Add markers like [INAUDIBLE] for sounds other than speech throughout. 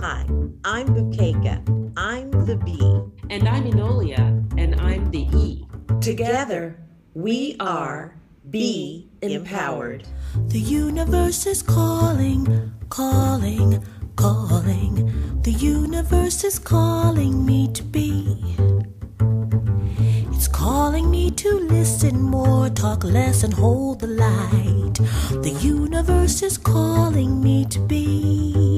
Hi, I'm Bukeka. I'm the B. And I'm Enolia, and I'm the E. Together, we are Be Empowered. The universe is calling, calling, calling. The universe is calling me to be. It's calling me to listen more, talk less, and hold the light. The universe is calling me to be.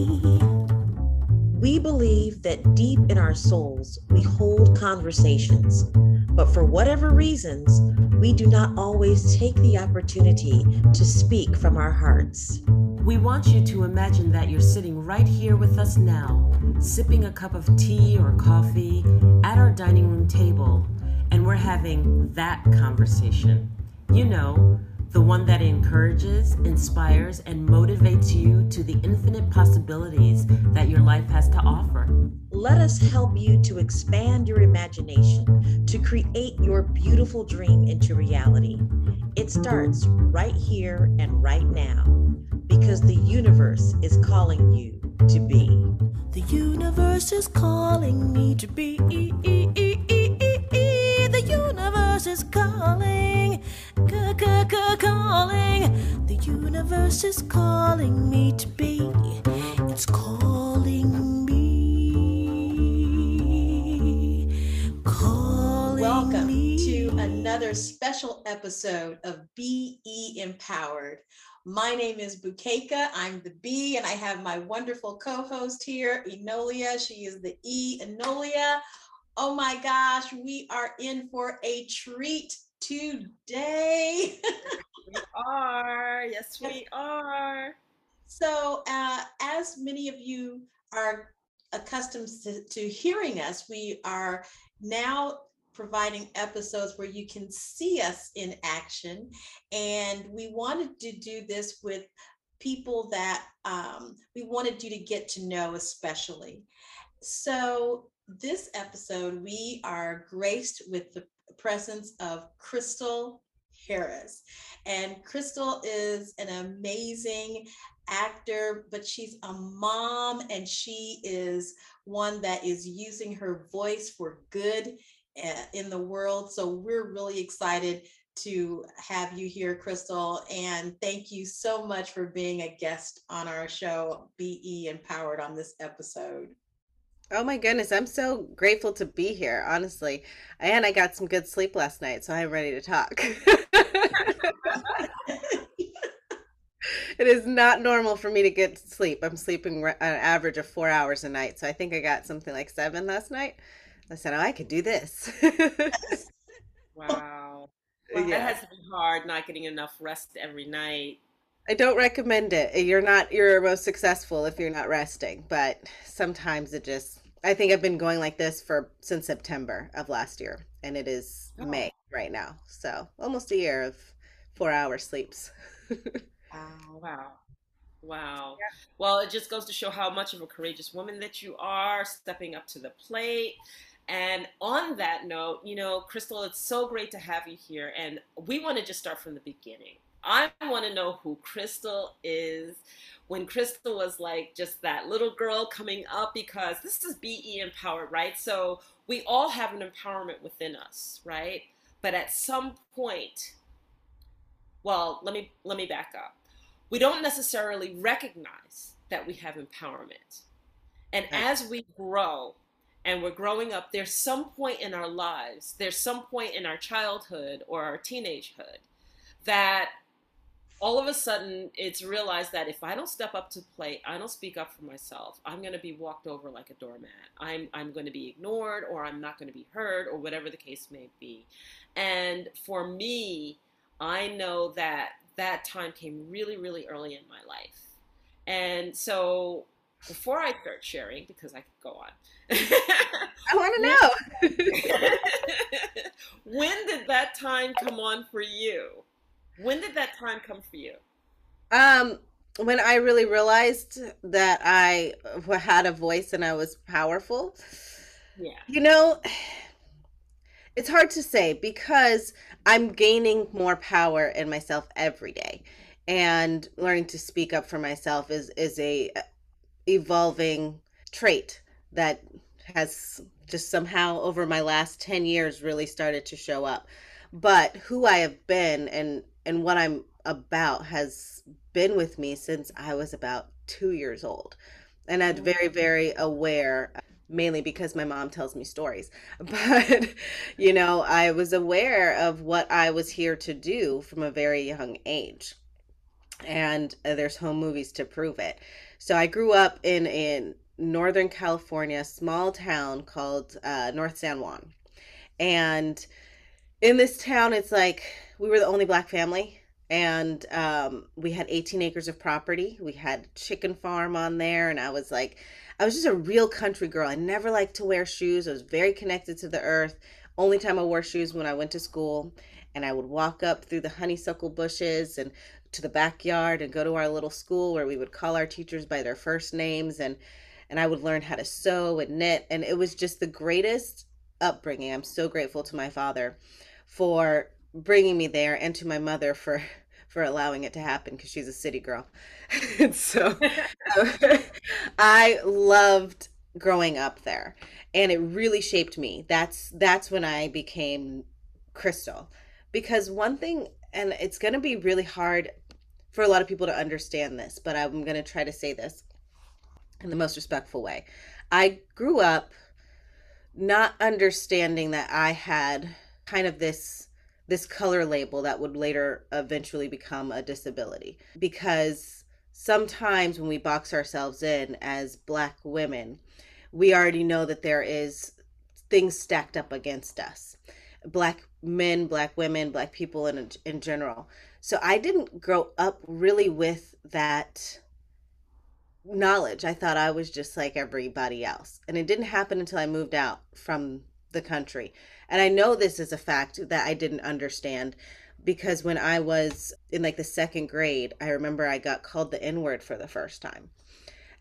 We believe that deep in our souls we hold conversations, but for whatever reasons, we do not always take the opportunity to speak from our hearts. We want you to imagine that you're sitting right here with us now, sipping a cup of tea or coffee at our dining room table, and we're having that conversation. You know, the one that encourages, inspires, and motivates you to the infinite possibilities that your life has to offer. Let us help you to expand your imagination, to create your beautiful dream into reality. It starts right here and right now because the universe is calling you to be. The universe is calling me to be. The universe is calling, calling. The universe is calling me to be. It's calling me, calling Welcome me. to another special episode of BE Empowered. My name is Bukeka. I'm the B, and I have my wonderful co-host here, Enolia. She is the E, Enolia. Oh my gosh, we are in for a treat today. We are. Yes, we [LAUGHS] are. So, uh, as many of you are accustomed to, to hearing us, we are now providing episodes where you can see us in action. And we wanted to do this with people that um, we wanted you to get to know, especially. So, this episode, we are graced with the presence of Crystal Harris. And Crystal is an amazing actor, but she's a mom and she is one that is using her voice for good uh, in the world. So we're really excited to have you here, Crystal. And thank you so much for being a guest on our show, BE Empowered, on this episode. Oh my goodness, I'm so grateful to be here, honestly. And I got some good sleep last night, so I'm ready to talk. [LAUGHS] it is not normal for me to get sleep. I'm sleeping re- an average of four hours a night, so I think I got something like seven last night. I said, oh, I could do this. [LAUGHS] Wow. Wow. That has to be hard not getting enough rest every night. I don't recommend it. You're not you're most successful if you're not resting, but sometimes it just I think I've been going like this for since September of last year and it is Oh. May right now. So, almost a year of 4-hour sleeps. [LAUGHS] Wow. Wow. Wow. Well, it just goes to show how much of a courageous woman that you are, stepping up to the plate. And on that note, you know, Crystal, it's so great to have you here. And we want to just start from the beginning. I want to know who Crystal is. When Crystal was like just that little girl coming up, because this is BE empowered, right? So we all have an empowerment within us, right? But at some point, well, let me let me back up. We don't necessarily recognize that we have empowerment. And as we grow and we're growing up, there's some point in our lives, there's some point in our childhood or our teenagehood that all of a sudden it's realized that if I don't step up to the plate, I don't speak up for myself, I'm going to be walked over like a doormat. I'm, I'm going to be ignored or I'm not going to be heard or whatever the case may be. And for me, I know that that time came really, really early in my life. And so before I start sharing, because I could go on. I want to [LAUGHS] know. [LAUGHS] when did that time come on for you? When did that time come for you? Um, when I really realized that I had a voice and I was powerful, Yeah. you know, it's hard to say because I'm gaining more power in myself every day. And learning to speak up for myself is is a evolving trait that has just somehow over my last 10 years really started to show up. But who I have been and and what I'm about has been with me since I was about 2 years old. And I'm very very aware mainly because my mom tells me stories. [LAUGHS] But you know, I was aware of what I was here to do from a very young age. And uh, there's home movies to prove it. So I grew up in in Northern California, small town called uh, North San Juan. And in this town, it's like we were the only black family. And um, we had 18 acres of property. We had chicken farm on there. And I was like, I was just a real country girl. I never liked to wear shoes. I was very connected to the earth. Only time I wore shoes when I went to school. And I would walk up through the honeysuckle bushes and to the backyard and go to our little school where we would call our teachers by their first names and and I would learn how to sew and knit. And it was just the greatest upbringing. I'm so grateful to my father for bringing me there and to my mother for [LAUGHS] for allowing it to happen because she's a city girl. [LAUGHS] so [LAUGHS] I loved growing up there and it really shaped me. That's that's when I became Crystal. Because one thing and it's going to be really hard for a lot of people to understand this, but I'm going to try to say this in the most respectful way. I grew up not understanding that I had kind of this this color label that would later eventually become a disability because sometimes when we box ourselves in as black women we already know that there is things stacked up against us black men black women black people in in general so i didn't grow up really with that knowledge. I thought I was just like everybody else. And it didn't happen until I moved out from the country. And I know this is a fact that I didn't understand because when I was in like the second grade, I remember I got called the N word for the first time.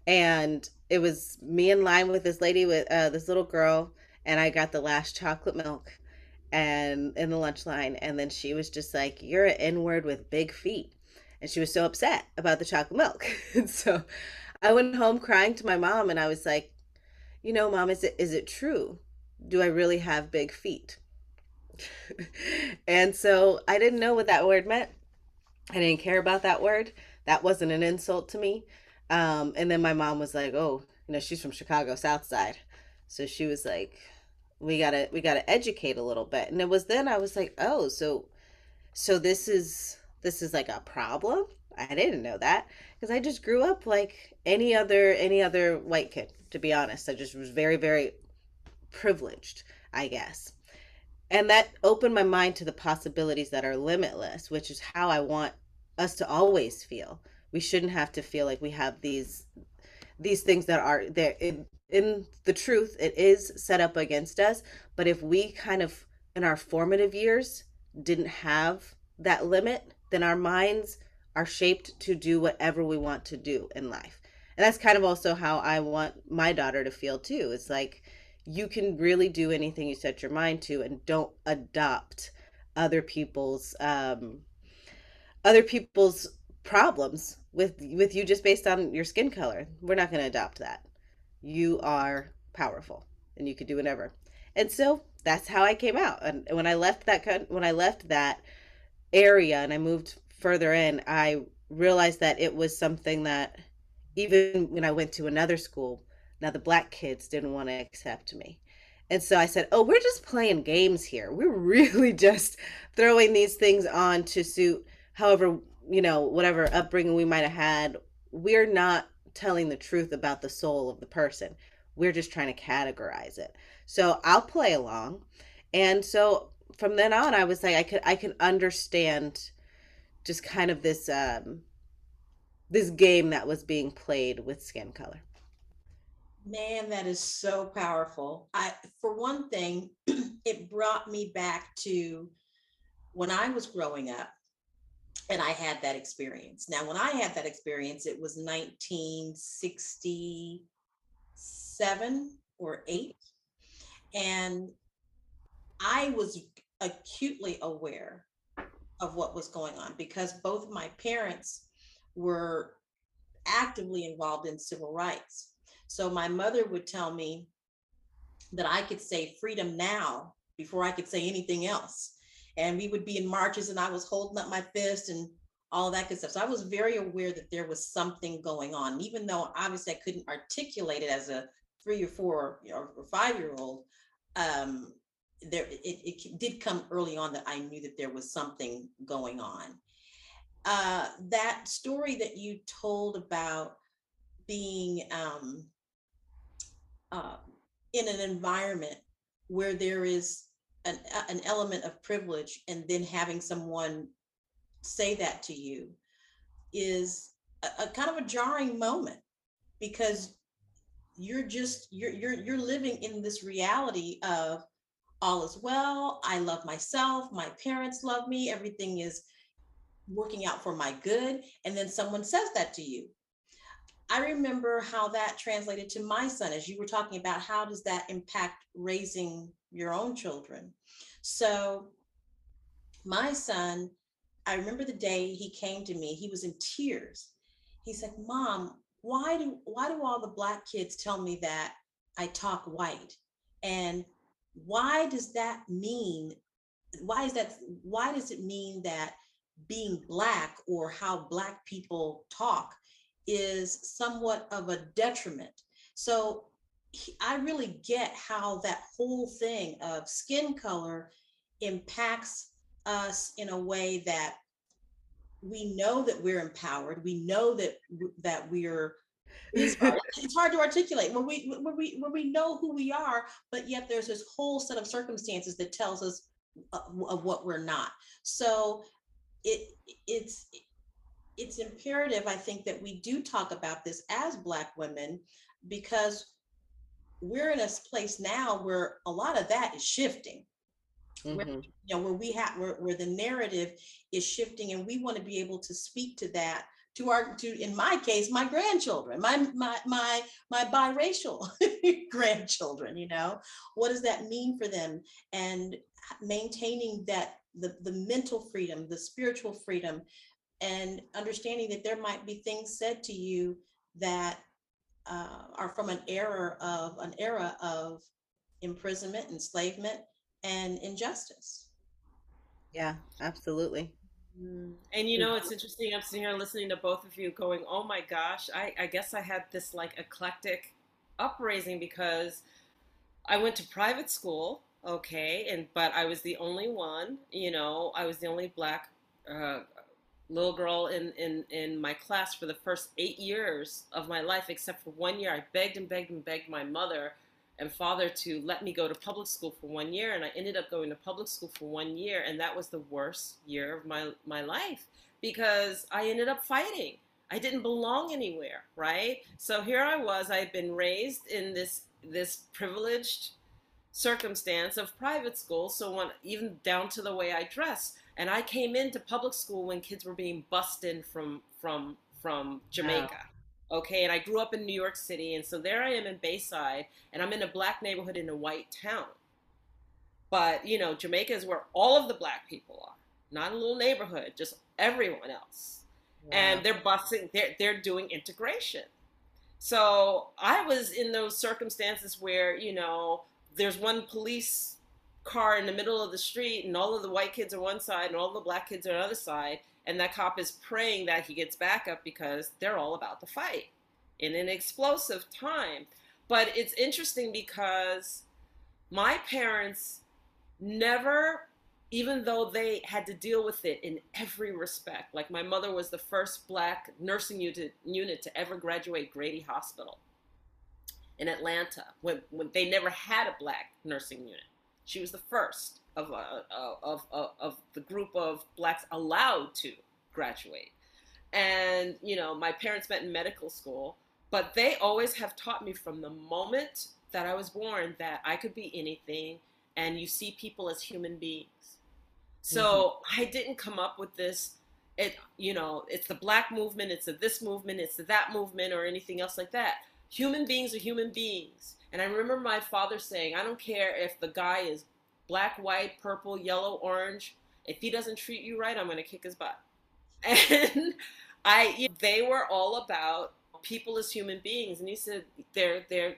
And it was me in line with this lady with uh, this little girl, and I got the last chocolate milk and in the lunch line. And then she was just like, You're an N word with big feet. And she was so upset about the chocolate milk. [LAUGHS] and so I went home crying to my mom and I was like, you know, mom, is it is it true? Do I really have big feet? and so I didn't know what that word meant. I didn't care about that word. That wasn't an insult to me. Um, and then my mom was like, "Oh, you know, she's from Chicago South Side," so she was like, "We gotta, we gotta educate a little bit." And it was then I was like, "Oh, so, so this is this is like a problem." I didn't know that because I just grew up like any other any other white kid. To be honest, I just was very very privileged, I guess, and that opened my mind to the possibilities that are limitless, which is how I want us to always feel. We shouldn't have to feel like we have these these things that are there in in the truth it is set up against us but if we kind of in our formative years didn't have that limit then our minds are shaped to do whatever we want to do in life. And that's kind of also how I want my daughter to feel too. It's like you can really do anything you set your mind to and don't adopt other people's um other people's problems with with you just based on your skin color. We're not going to adopt that. You are powerful and you can do whatever. And so that's how I came out. And when I left that when I left that area and I moved further in, I realized that it was something that even when I went to another school, now the black kids didn't want to accept me. And so I said, Oh, we're just playing games here. We're [LAUGHS] really just throwing these things on to suit however, you know, whatever upbringing we might have had. We're not telling the truth about the soul of the person. We're just trying to categorize it. So I'll play along. And so from then on I was like I could I can understand just kind of this um this game that was being played with skin color man that is so powerful i for one thing [CLEARS THROAT] it brought me back to when i was growing up and i had that experience now when i had that experience it was 1967 or 8 and i was acutely aware of what was going on because both my parents were actively involved in civil rights. So my mother would tell me that I could say freedom now before I could say anything else. And we would be in marches and I was holding up my fist and all that good stuff. So I was very aware that there was something going on, even though obviously I couldn't articulate it as a three or four or, five year old. Um, there, it, it did come early on that I knew that there was something going on. Uh, that story that you told about being um, uh, in an environment where there is an, an element of privilege and then having someone say that to you is a, a kind of a jarring moment because you're just you're you're you're living in this reality of all is well i love myself my parents love me everything is working out for my good and then someone says that to you i remember how that translated to my son as you were talking about how does that impact raising your own children so my son I remember the day he came to me, he was in tears. He said, Mom, why do why do all the black kids tell me that I talk white? And why does that mean why is that why does it mean that being black or how black people talk is somewhat of a detriment? So I really get how that whole thing of skin color impacts us in a way that we know that we're empowered. We know that that we're it's hard, [LAUGHS] it's hard to articulate when we when we when we know who we are, but yet there's this whole set of circumstances that tells us uh, of what we're not. So it it's it's imperative, I think, that we do talk about this as Black women because we're in a place now where a lot of that is shifting. Mm-hmm. where, you know where we have where, where the narrative is shifting and we want to be able to speak to that to our to in my case my grandchildren my my my my biracial [LAUGHS] grandchildren you know? What does that mean for them? And maintaining that the the mental freedom the spiritual freedom and understanding that there might be things said to you that uh, are from an era of an era of imprisonment enslavement and injustice. Yeah, absolutely. Mm. And you know, it's interesting. I'm sitting here listening to both of you going, oh my gosh, I, I guess I had this like eclectic upraising because I went to private school, okay, and but I was the only one, you know, I was the only black uh, little girl in, in, in my class for the first eight years of my life, except for one year. I begged and begged and begged my mother and father to let me go to public school for one year and i ended up going to public school for one year and that was the worst year of my my life because i ended up fighting i didn't belong anywhere right so here i was i had been raised in this this privileged circumstance of private school so when, even down to the way i dress and i came into public school when kids were being bussed in from from from jamaica wow Okay, and I grew up in New York City, and so there I am in Bayside, and I'm in a black neighborhood in a white town. But, you know, Jamaica is where all of the black people are, not a little neighborhood, just everyone else. Wow. And they're busing, they're, they're doing integration. So I was in those circumstances where, you know, there's one police car in the middle of the street, and all of the white kids are one side, and all the black kids are on the other side and that cop is praying that he gets back up because they're all about to fight in an explosive time. But it's interesting because my parents never, even though they had to deal with it in every respect, like my mother was the first black nursing unit, unit to ever graduate Grady Hospital in Atlanta when, when they never had a black nursing unit. She was the first of, uh, of, of, of the group of blacks allowed to graduate. And, you know, my parents met in medical school, but they always have taught me from the moment that I was born that I could be anything and you see people as human beings. So mm-hmm. I didn't come up with this it you know it's the black movement it's a this movement it's a that movement or anything else like that human beings are human beings and i remember my father saying i don't care if the guy is black, white, purple, yellow, orange. If he doesn't treat you right, I'm going to kick his butt. [LAUGHS] And I, they were all about people as human beings, and he said they're they're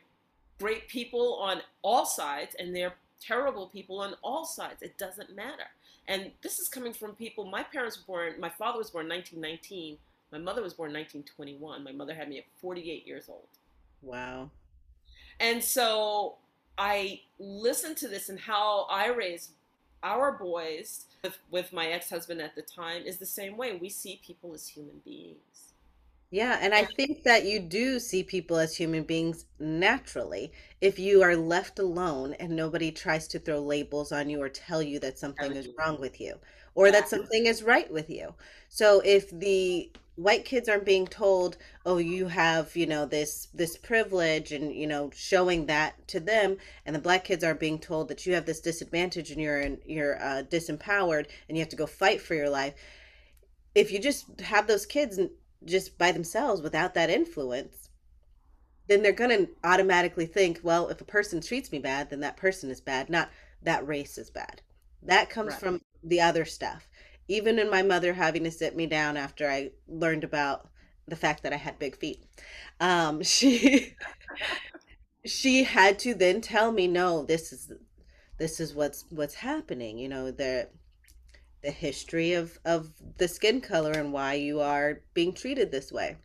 great people on all sides, and they're terrible people on all sides. It doesn't matter. And this is coming from people. My parents were born. My father was born 1919. My mother was born 1921. My mother had me at 48 years old. Wow. And so I listened to this and how I raised our boys with, with my ex-husband at the time is the same way. We see people as human beings. Yeah, and I think that you do see people as human beings naturally if you are left alone and nobody tries to throw labels on you or tell you that something is wrong with you or that something is right with you. So if the white kids aren't being told, "Oh, you have, you know, this this privilege and, you know, showing that to them," and the black kids are being told that you have this disadvantage and you're in, you're uh, disempowered and you have to go fight for your life. If you just have those kids just by themselves without that influence, then they're going to automatically think, well, if a person treats me bad, then that person is bad, not that race is bad. That comes right. from the other stuff. Even in my mother having to sit me down after I learned about the fact that I had big feet, um, [LAUGHS] she she had to then tell me, no, this is this is what's what's happening. You know, the the history of of the skin color and why you are being treated this way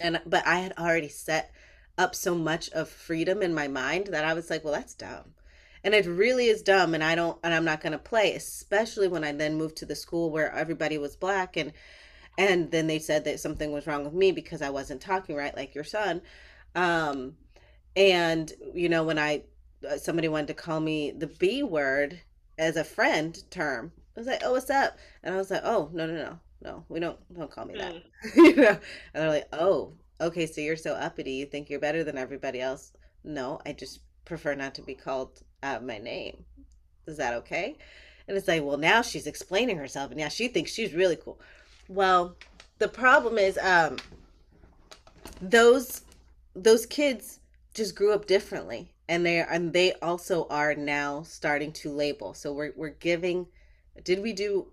and but i had already set up so much of freedom in my mind that i was like well that's dumb and it really is dumb and i don't and i'm not going to play especially when i then moved to the school where everybody was black and and then they said that something was wrong with me because i wasn't talking right like your son um and you know when i uh, somebody wanted to call me the b word as a friend term I was like, "Oh, what's up?" And I was like, "Oh, no, no, no, no, we don't don't call me that." Mm. [LAUGHS] you know, and they're like, "Oh, okay, so you're so uppity. You think you're better than everybody else?" No, I just prefer not to be called out my name. Is that okay? And it's like, well, now she's explaining herself, and now she thinks she's really cool. Well, the problem is, um, those those kids just grew up differently, and they and they also are now starting to label. So we're we're giving did we do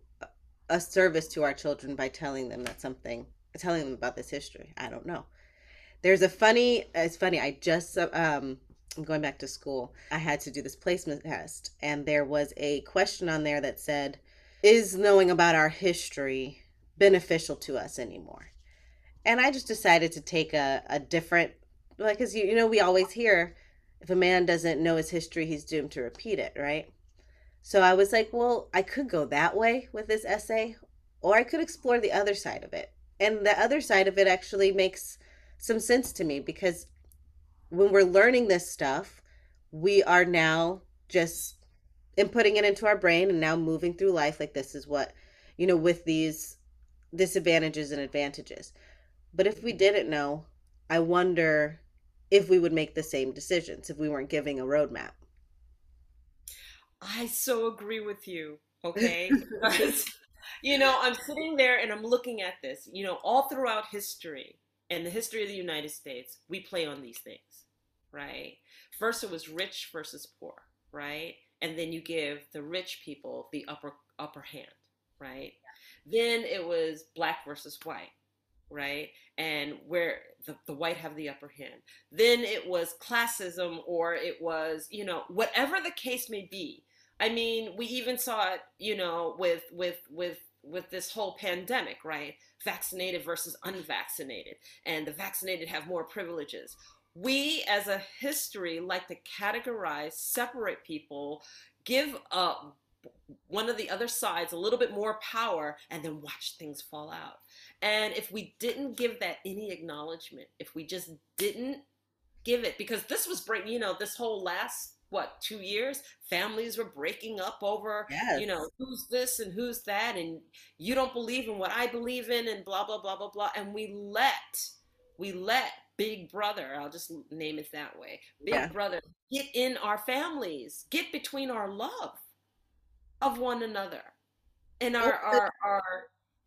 a service to our children by telling them that something telling them about this history i don't know there's a funny it's funny i just um going back to school i had to do this placement test and there was a question on there that said is knowing about our history beneficial to us anymore and i just decided to take a, a different like because you, you know we always hear if a man doesn't know his history he's doomed to repeat it right so I was like, well, I could go that way with this essay, or I could explore the other side of it. And the other side of it actually makes some sense to me because when we're learning this stuff, we are now just inputting it into our brain and now moving through life like this is what, you know, with these disadvantages and advantages. But if we didn't know, I wonder if we would make the same decisions if we weren't giving a roadmap. I so agree with you. Okay. [LAUGHS] you know, I'm sitting there and I'm looking at this. You know, all throughout history and the history of the United States, we play on these things, right? First, it was rich versus poor, right? And then you give the rich people the upper upper hand, right? Yeah. Then it was black versus white, right? And where the, the white have the upper hand. Then it was classism or it was, you know, whatever the case may be. I mean, we even saw it, you know, with with with with this whole pandemic, right? Vaccinated versus unvaccinated, and the vaccinated have more privileges. We, as a history, like to categorize, separate people, give up one of the other sides a little bit more power, and then watch things fall out. And if we didn't give that any acknowledgement, if we just didn't give it, because this was break, you know, this whole last what two years families were breaking up over yes. you know who's this and who's that and you don't believe in what i believe in and blah blah blah blah blah and we let we let big brother i'll just name it that way big yeah. brother get in our families get between our love of one another and our our, our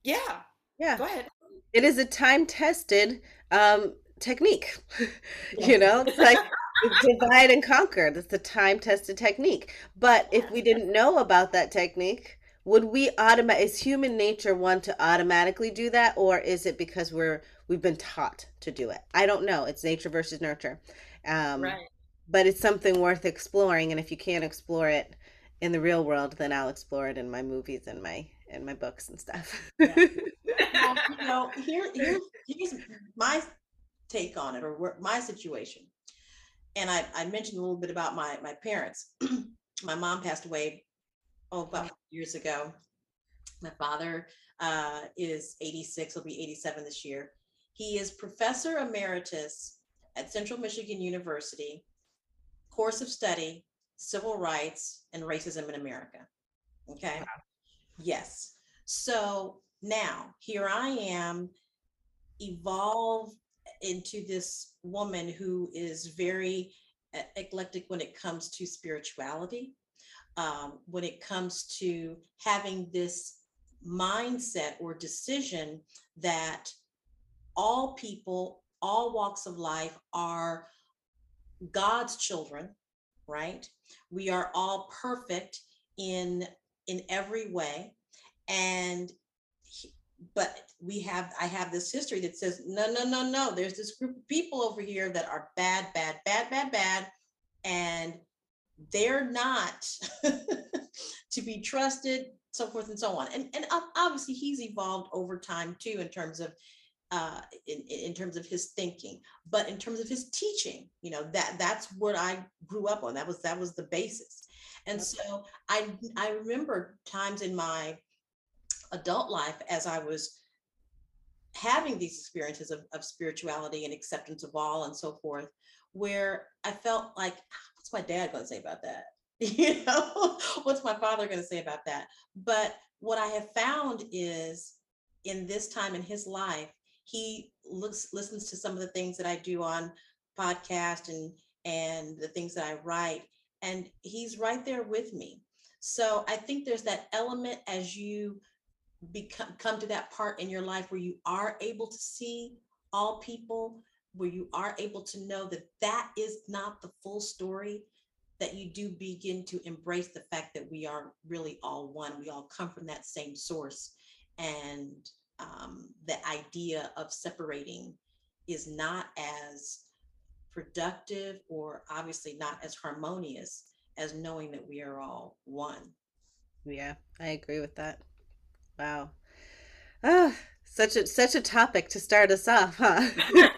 yeah yeah go ahead it is a time tested um technique [LAUGHS] you know it's like [LAUGHS] divide and conquer. That's the time tested technique. But if we didn't know about that technique, would we automatic is human nature one to automatically do that or is it because we're we've been taught to do it i don't know it's nature versus nurture um Right. but it's something worth exploring and if you can't explore it in the real world then i'll explore it in my movies and my in my books and stuff [LAUGHS] Well, you know, here, here here's my take on it or my situation. And I, I mentioned a little bit about my, my parents. [CLEARS THROAT] my mom passed away, oh, about five years ago. My father uh, is 86, will be 87 this year. He is professor emeritus at Central Michigan University, course of study, civil rights and racism in America. Okay. Yes. So now here I am evolve into this woman who is very eclectic when it comes to spirituality, um, when it comes to having this mindset or decision that all people, all walks of life are God's children, right? We are all perfect in in every way and he- but we have i have this history that says no no no no there's this group of people over here that are bad bad bad bad bad and they're not [LAUGHS] to be trusted so forth and so on. And and obviously he's evolved over time too in terms of uh in, in terms of his thinking. But in terms of his teaching you know that that's what i grew up on. That was that was the basis. And so i i remember times in my adult life as I was having these experiences of, of spirituality and acceptance of all and so forth, where I felt like, "Ah, what's my dad going to say about that? [LAUGHS] You know, what's my father going to say about that? But what I have found is in this time in his life, he looks listens to some of the things that I do on podcast and and the things that I write, and he's right there with me. So I think there's that element as you become come to that part in your life where you are able to see all people where you are able to know that that is not the full story that you do begin to embrace the fact that we are really all one. We all come from that same source. And um, the idea of separating is not as productive or obviously not as harmonious as knowing that we are all one. Yeah i agree with that. Wow. Ah such a such a topic to start us off huh [LAUGHS]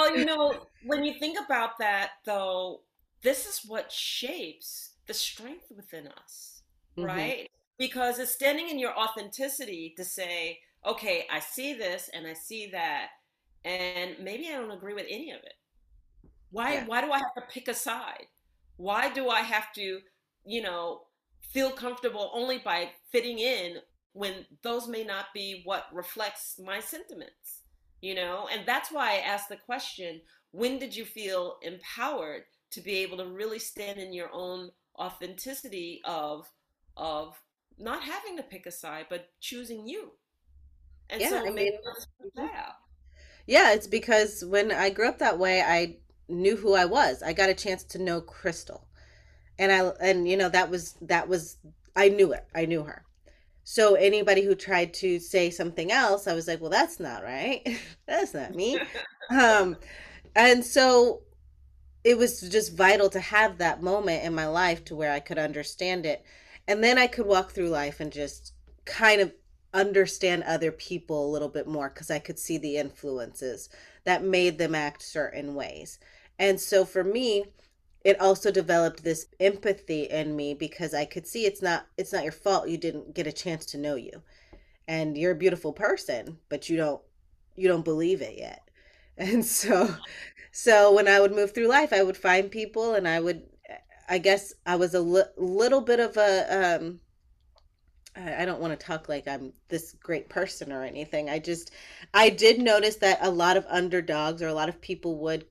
well, you know, when you think about that, though, this is what shapes the strength within us, Mhm. right? Because it's standing in your authenticity to say, okay, I see this and I see that, and maybe I don't agree with any of it. Why? Yeah. Why do I have to pick a side? Why do I have to, you know, feel comfortable only by fitting in when those may not be what reflects my sentiments? You know and that's why i asked the question when did you feel empowered to be able to really stand in your own authenticity of of not having to pick a side but choosing you and Yeah, so I mean- let's. Mm-hmm. Yeah, it's because when I grew up that way, I knew who I was. I got a chance to know Crystal. And I and you know that was that was I knew it. I knew her. So anybody who tried to say something else, I was like, well, that's not right. [LAUGHS] that's not me. [LAUGHS] um and so it was just vital to have that moment in my life to where I could understand it. And then I could walk through life and just kind of understand other people a little bit more because I could see the influences that made them act certain ways. And so for me, it also developed this empathy in me because I could see it's not it's not your fault you didn't get a chance to know you. And you're a beautiful person, but you don't you don't believe it yet. [LAUGHS] And so so when I would move through life, I would find people and I would I guess I was a li- little bit of a um I I don't want to talk like I'm this great person or anything. I just, I did notice that a lot of underdogs or a lot of people would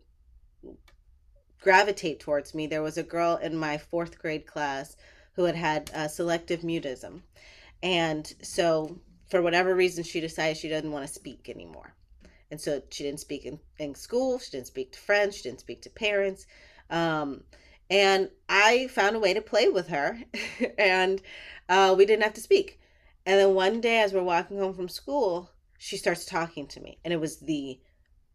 gravitate towards me. There was a girl in my fourth grade class who had had uh, selective mutism. And so, for whatever reason, she decided she doesn't want to speak anymore. And so, she didn't speak in, in school, she didn't speak to friends, she didn't speak to parents. Um, And I found a way to play with her, [LAUGHS] and uh, we didn't have to speak. And then one day, as we're walking home from school, she starts talking to me, and it was the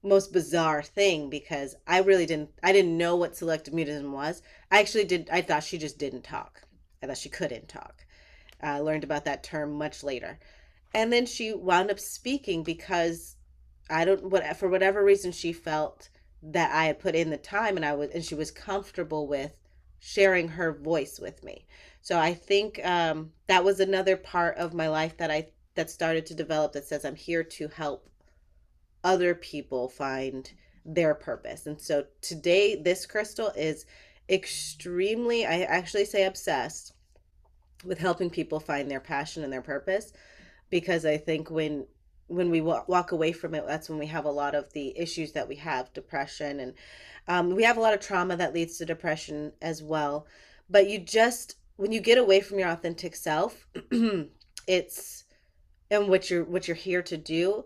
most bizarre thing because I really didn't I didn't know what selective mutism was. I actually did I thought she just didn't talk. I thought she couldn't talk. I learned about that term much later. And then she wound up speaking because I don't what for whatever reason she felt that I had put in the time and I was and she was comfortable with sharing her voice with me. So I think um, that was another part of my life that I that started to develop that says I'm here to help other people find their purpose. And so today, this crystal is extremely, I actually say obsessed with helping people find their passion and their purpose because I think when when we walk away from it that's when we have a lot of the issues that we have depression and um, we have a lot of trauma that leads to depression as well but you just when you get away from your authentic self [CLEARS THROAT] it's and what you're what you're here to do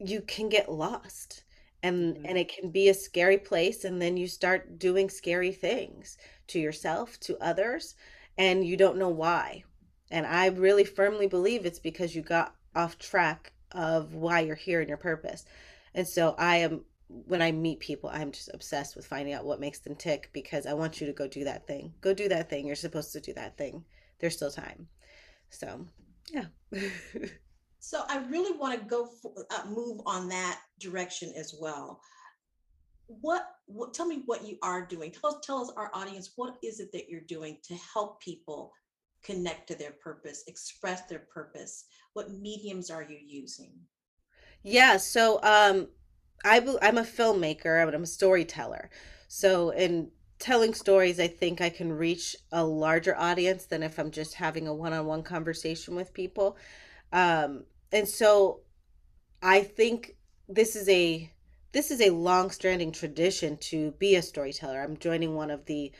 you can get lost and mm-hmm. and it can be a scary place and then you start doing scary things to yourself to others and you don't know why. And i really firmly believe it's because you got off track of why you're here and your purpose. And so i am when i meet people i'm just obsessed with finding out what makes them tick because i want you to go do that thing. Go do that thing. You're supposed to do that thing. There's still time. So yeah [LAUGHS] So I really want to go for, uh, move on that direction as well. What, what tell me what you are doing. Tell us tell us our audience what is it that you're doing to help people connect to their purpose, express their purpose. What mediums are you using? Yeah, so um I I'm a filmmaker, I'm a storyteller. So in telling stories, I think I can reach a larger audience than if I'm just having a one-on-one conversation with people. Um, and so I think this is a this is a long-standing tradition to be a storyteller. I'm joining one of the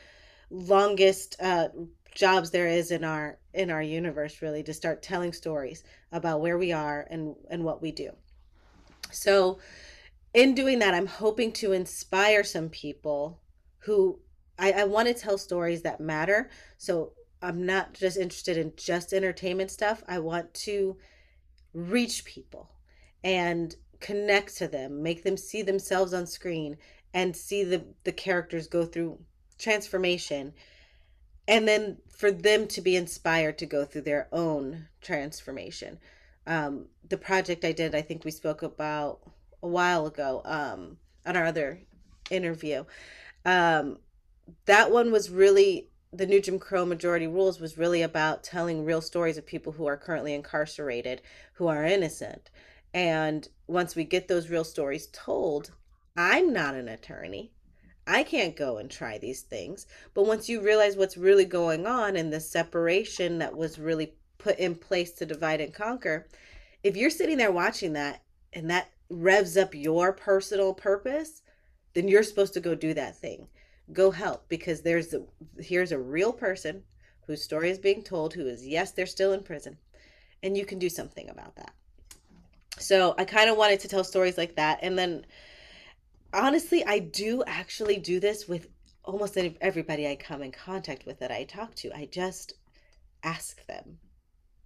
longest uh, jobs there is in our in our universe, really, to start telling stories about where we are and and what we do. So, in doing that, I'm hoping to inspire some people who I, I want to tell stories that matter. So I'm not just interested in just entertainment stuff. I want to reach people and connect to them, make them see themselves on screen and see the the characters go through transformation and then for them to be inspired to go through their own transformation. Um, the project I did, I think we spoke about a while ago um, on our other interview. Um, that one was really the new Jim Crow majority rules was really about telling real stories of people who are currently incarcerated, who are innocent. And once we get those real stories told, I'm not an attorney. I can't go and try these things. But once you realize what's really going on and the separation that was really put in place to divide and conquer, if you're sitting there watching that and that revs up your personal purpose, then you're supposed to go do that thing go help because there's here's a real person whose story is being told who is yes they're still in prison and you can do something about that. So i kind of wanted to tell stories like that and then honestly i do actually do this with almost everybody i come in contact with that i talk to. I just ask them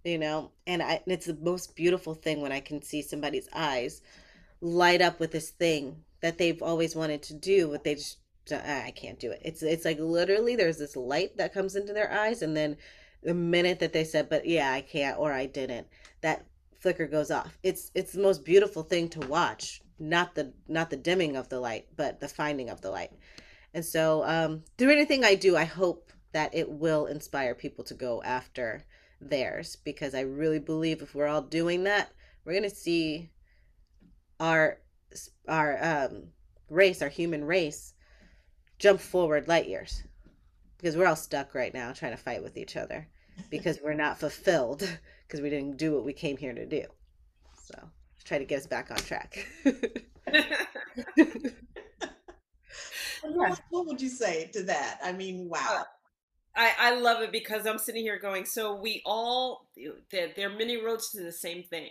you know? And I, it's the most beautiful thing when i can see somebody's eyes light up with this thing that they've always wanted to do but they just I can't do it. It's it's like literally there's this light that comes into their eyes, and then the minute that they said, "But yeah, I can't" or "I didn't," that flicker goes off. It's it's the most beautiful thing to watch. Not the not the dimming of the light, but the finding of the light. And so, um, through anything I do, I hope that it will inspire people to go after theirs because I really believe if we're all doing that, we're gonna see our our um, race, our human race, jump forward light years because we're all stuck right now trying to fight with each other because we're not fulfilled [LAUGHS] because we didn't do what we came here to do. So try to get us back on track. [LAUGHS] what, what would you say to that? I mean, wow. Uh, I, I love it because I'm sitting here going, so we all, they're, they're many roads to the same thing.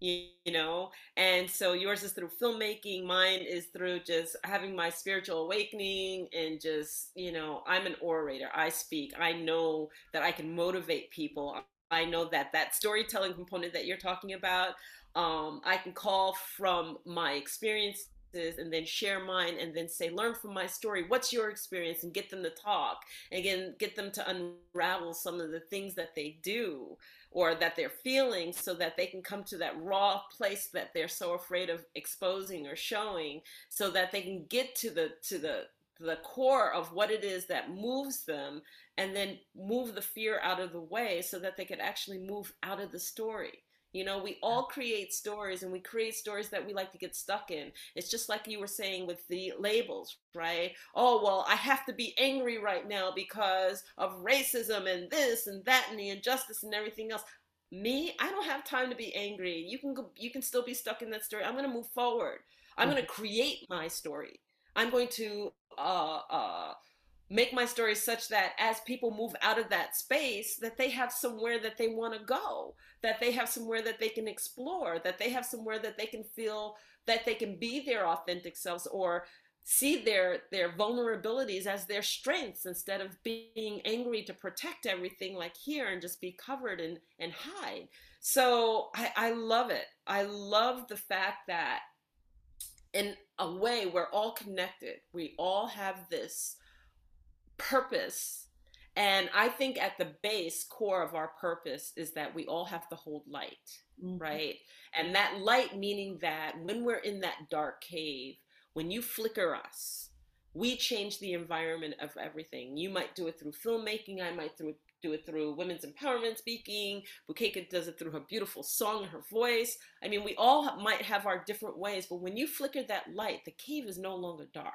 You, know and so yours is through filmmaking mine is through just having my spiritual awakening and just you know i'm an orator i speak i know that i can motivate people i know that that storytelling component that you're talking about um, i can call from my experience and then share mine and then say learn from my story what's your experience? and get them to talk again get them to unravel some of the things that they do or that they're feeling so that they can come to that raw place that they're so afraid of exposing or showing so that they can get to the to the the core of what it is that moves them and then move the fear out of the way so that they could actually move out of the story you know, we all create stories and we create stories that we like to get stuck in. It's just like you were saying with the labels, right? Oh, well, I have to be angry right now because of racism and this and that and the injustice and everything else. Me, I don't have time to be angry. You can go, you can still be stuck in that story. I'm going to move forward. I'm going to mm-hmm. create my story. I'm going to uh, uh, make my story such that as people move out of that space that they have somewhere that they want to go that they have somewhere that they can explore that they have somewhere that they can feel that they can be their authentic selves or see their their vulnerabilities as their strengths instead of being angry to protect everything like here and just be covered and and hide. So i i love it. I love the fact that in a way we're all connected. We all have this purpose. And I think at the base core of our purpose is that we all have to hold light, mm-hmm. right? And that light meaning that when we're in that dark cave, when you flicker us, we change the environment of everything. You might do it through filmmaking, I might do it, do it through women's empowerment speaking. Bukeka does it through her beautiful song and her voice. I mean, we all might have our different ways, but when you flicker that light, the cave is no longer dark.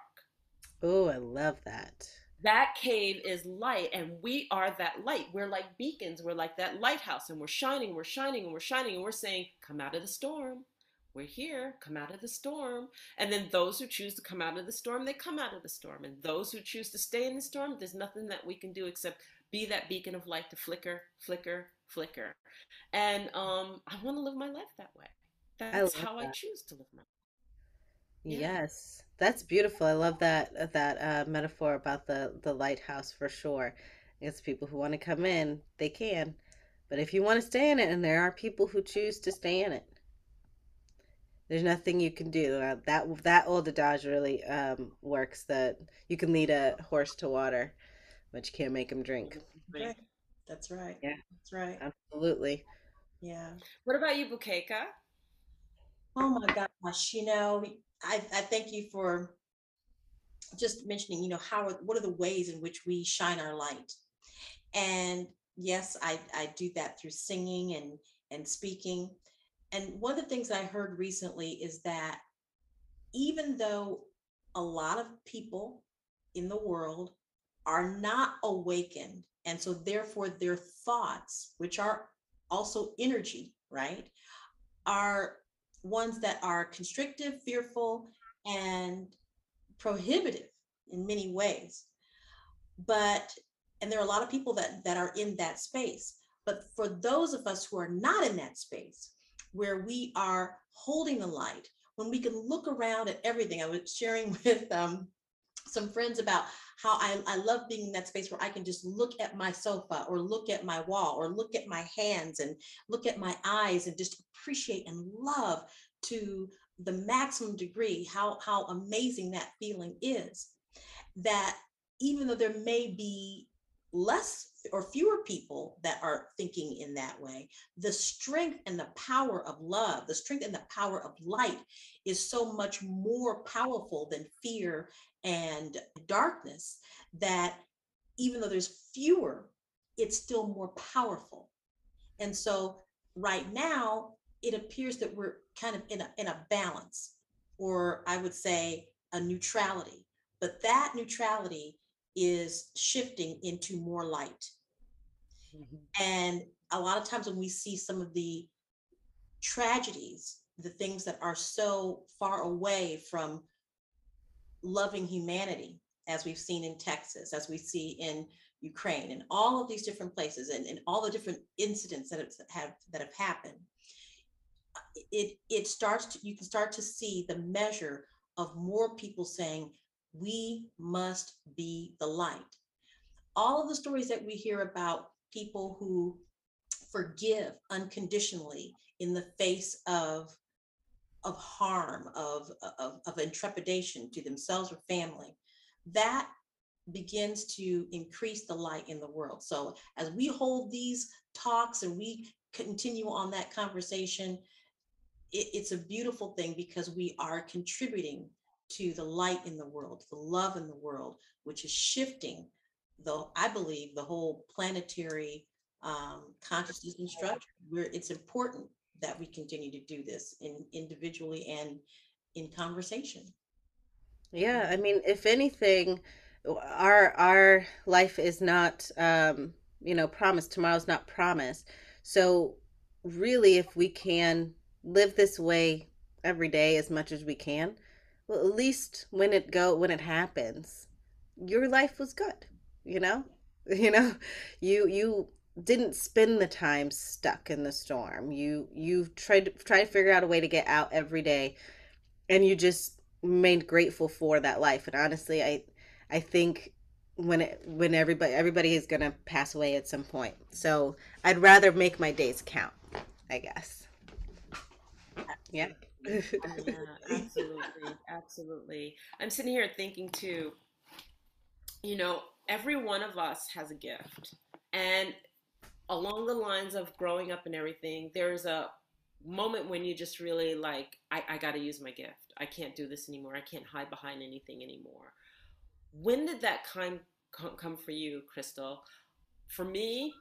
Oh, I love that that cave is light and we are that light. We're like beacons. We're like that lighthouse and we're shining we're shining and we're shining and we're saying come out of the storm. We're here. Come out of the storm. And then those who choose to come out of the storm they come out of the storm. And those who choose to stay in the storm there's nothing that we can do except be that beacon of light to flicker flicker flicker. And um i want to live my life that way. That's I how that. i choose to live my life yeah. yes that's beautiful. I love that uh, that uh, metaphor about the the lighthouse for sure. It's people who want to come in, they can, but if you want to stay in it, and there are people who choose to stay in it, there's nothing you can do. Uh, that that old adage really um, works. That you can lead a horse to water, but you can't make him drink. Right. That's right. Yeah, that's right. Absolutely. Yeah. What about you, Bukeka? Oh my gosh, you know, I, I thank you for just mentioning, you know, how what are the ways in which we shine our light? And yes, I, I do that through singing and and speaking. And one of the things I heard recently is that even though a lot of people in the world are not awakened, and so therefore their thoughts, which are also energy, right, are ones that are constrictive, fearful, and prohibitive in many ways. But, and there are a lot of people that, that are in that space. But for those of us who are not in that space, where we are holding the light, when we can look around at everything, I was sharing [LAUGHS] with um, some friends about how I, I love being in that space where I can just look at my sofa or look at my wall or look at my hands and look at my eyes and just appreciate and love to the maximum degree how, how amazing that feeling is. That even though there may be less or fewer people that are thinking in that way, the strength and the power of love, the strength and the power of light is so much more powerful than fear and darkness that even though there's fewer, it's still more powerful. And so right now, it appears that we're kind of in a, in a balance, or I would say a neutrality. But that neutrality is shifting into more light. Mm-hmm. And a lot of times when we see some of the tragedies, the things that are so far away from loving humanity, as we've seen in Texas, as we see in Ukraine, and all of these different places, and, and all the different incidents that have, that have happened. it it starts to you can start to see the measure of more people saying we must be the light all of the stories that we hear about people who forgive unconditionally in the face of of harm of, of of intrepidation to themselves or family that begins to increase the light in the world. So as we hold these talks and we continue on that conversation it, it's a beautiful thing because we are contributing to the light in the world the love in the world which is shifting the i believe the whole planetary um, consciousness and structure where it's important that we continue to do this in individually and in conversation. Yeah i mean if anything our our life is not um you know promised. Tomorrow's not promised. So really if we can live this way every day as much as we can well at least when it go when it happens your life was good you know [LAUGHS] you know you you didn't spend the time stuck in the storm. You you tried to try to figure out a way to get out every day and you just remained grateful for that life. And honestly, I I think when it when everybody everybody is gonna pass away at some point. So I'd rather make my days count, I guess. Yeah. yeah, uh, absolutely, absolutely. I'm sitting here thinking too, you know, every one of us has a gift. And along the lines of growing up and everything, there's a moment when you just really like, I, I got to use my gift. I can't do this anymore. I can't hide behind anything anymore. When did that kind come for you, Krystal? For me,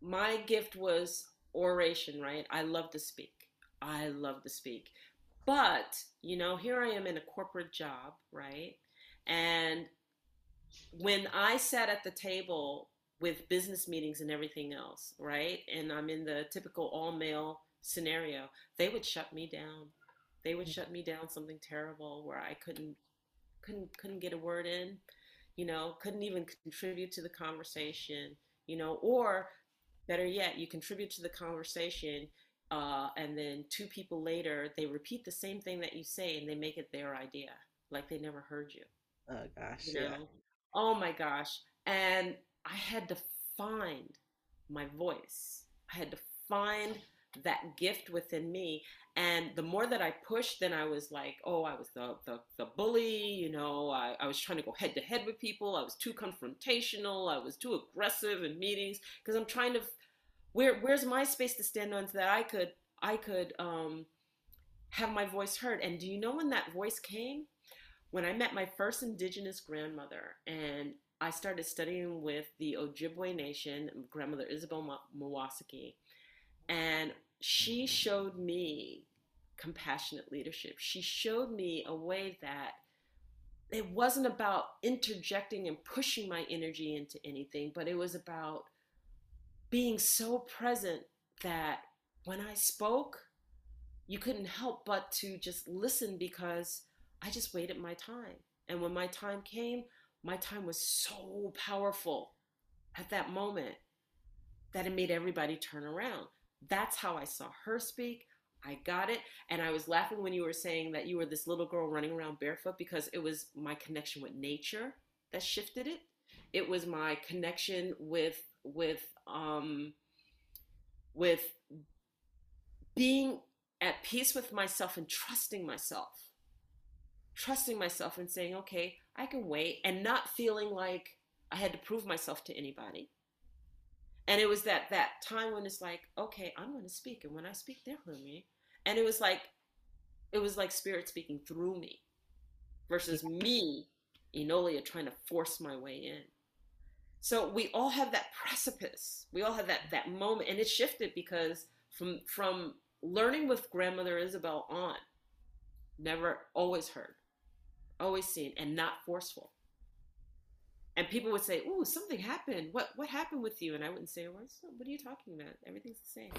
my gift was oration, right? I love to speak. I love to speak. But, you know, here I am in a corporate job, right? And when I sat at the table with business meetings and everything else, right? And I'm in the typical all male scenario, they would shut me down. They would shut me down something terrible where I couldn't couldn't couldn't get a word in, you know, couldn't even contribute to the conversation, you know, or better yet, you contribute to the conversation uh, and then two people later they repeat the same thing that you say and they make it their idea, like they never heard you. Oh gosh. You know? Yeah. Oh my gosh. And I had to find my voice. I had to find that gift within me. And the more that I pushed, then I was like, oh, I was the, the, the bully, you know, I, I was trying to go head to head with people. I was too confrontational. I was too aggressive in meetings because I'm trying to, where, where's my space to stand on so that I could, I could um, have my voice heard. And do you know when that voice came? When I met my first indigenous grandmother and I started studying with the Ojibwe Nation, grandmother Isabel Mawasaki, and she showed me compassionate leadership. She showed me a way that it wasn't about interjecting and pushing my energy into anything, but it was about being so present that when I spoke, you couldn't help but to just listen because I just waited my time. And when my time came, my time was so powerful at that moment that it made everybody turn around. That's how I saw her speak. I got it. And I was laughing when you were saying that you were this little girl running around barefoot because it was my connection with nature that shifted it. It was my connection with with um with being at peace with myself and trusting myself. Trusting myself and saying, okay, I can wait and not feeling like I had to prove myself to anybody. And it was that that time when it's like, okay, I'm going to speak, and when I speak, they'll hear me. And it was like, it was like spirit speaking through me, versus me, Enolia, trying to force my way in. So we all have that precipice. We all have that that moment, and it shifted because from from learning with grandmother Isabel on, never always heard always seen and not forceful. And people would say, "Ooh, something happened. What what happened with you?" And I wouldn't say a word. What are you talking about? Everything's the same.